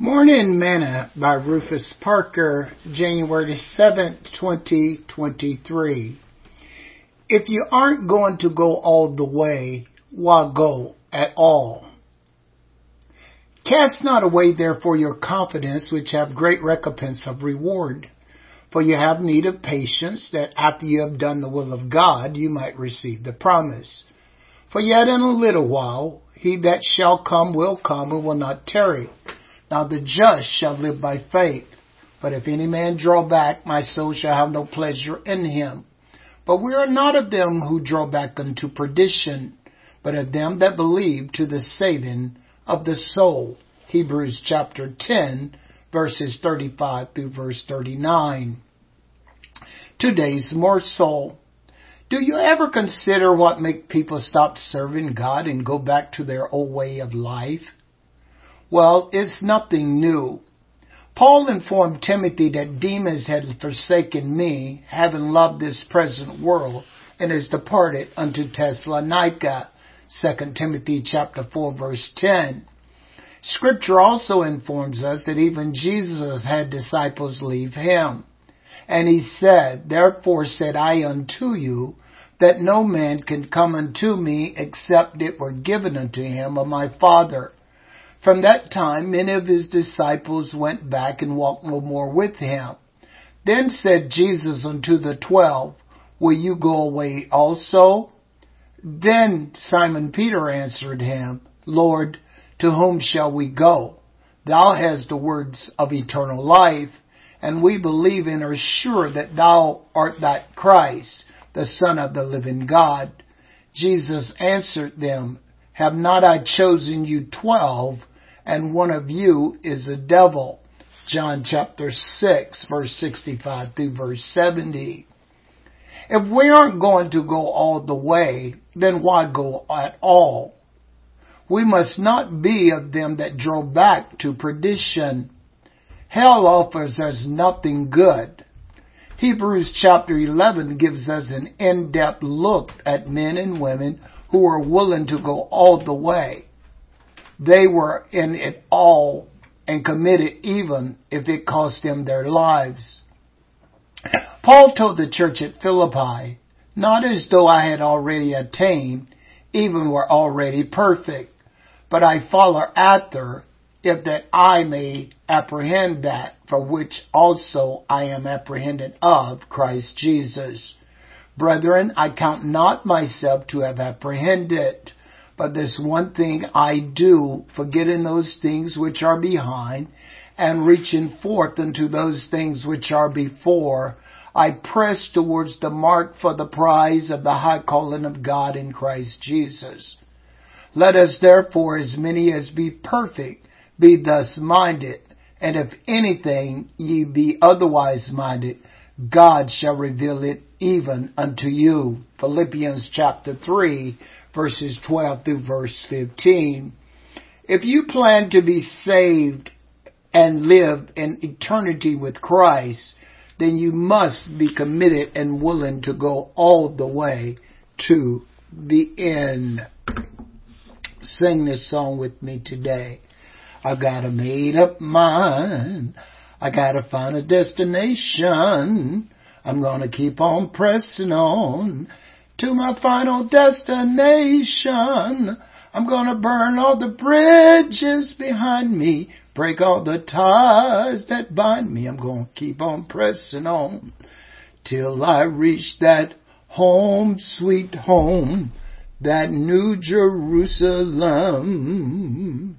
Morning Manna by Rufus Parker, January 7, 2023. If you aren't going to go all the way, why go at all? Cast not away therefore your confidence, which have great recompense of reward. For you have need of patience, that after you have done the will of God, you might receive the promise. For yet in a little while, he that shall come will come and will not tarry. Now the just shall live by faith. But if any man draw back, my soul shall have no pleasure in him. But we are not of them who draw back unto perdition, but of them that believe to the saving of the soul. Hebrews chapter 10, verses 35 through verse 39. Today's morsel. Do you ever consider what make people stop serving God and go back to their old way of life? Well, it's nothing new. Paul informed Timothy that Demas had forsaken me, having loved this present world, and has departed unto Thessalonica. 2 Timothy chapter 4 verse 10. Scripture also informs us that even Jesus had disciples leave him. And he said, Therefore said I unto you, that no man can come unto me except it were given unto him of my Father. From that time, many of his disciples went back and walked no more with him. Then said Jesus unto the twelve, Will you go away also? Then Simon Peter answered him, Lord, to whom shall we go? Thou hast the words of eternal life, and we believe and are sure that thou art that Christ, the Son of the living God. Jesus answered them, Have not I chosen you twelve? And one of you is the devil. John chapter 6 verse 65 through verse 70. If we aren't going to go all the way, then why go at all? We must not be of them that drove back to perdition. Hell offers us nothing good. Hebrews chapter 11 gives us an in-depth look at men and women who are willing to go all the way. They were in it all and committed even if it cost them their lives. Paul told the church at Philippi, not as though I had already attained, even were already perfect, but I follow after, if that I may apprehend that for which also I am apprehended of Christ Jesus. Brethren, I count not myself to have apprehended, but this one thing I do, forgetting those things which are behind, and reaching forth unto those things which are before, I press towards the mark for the prize of the high calling of God in Christ Jesus. Let us therefore, as many as be perfect, be thus minded, and if anything ye be otherwise minded, God shall reveal it even unto you. Philippians chapter 3 verses 12 through verse 15. If you plan to be saved and live in eternity with Christ, then you must be committed and willing to go all the way to the end. Sing this song with me today. I got a made up mind. I gotta find a destination. I'm gonna keep on pressing on to my final destination. I'm gonna burn all the bridges behind me, break all the ties that bind me. I'm gonna keep on pressing on till I reach that home, sweet home, that New Jerusalem.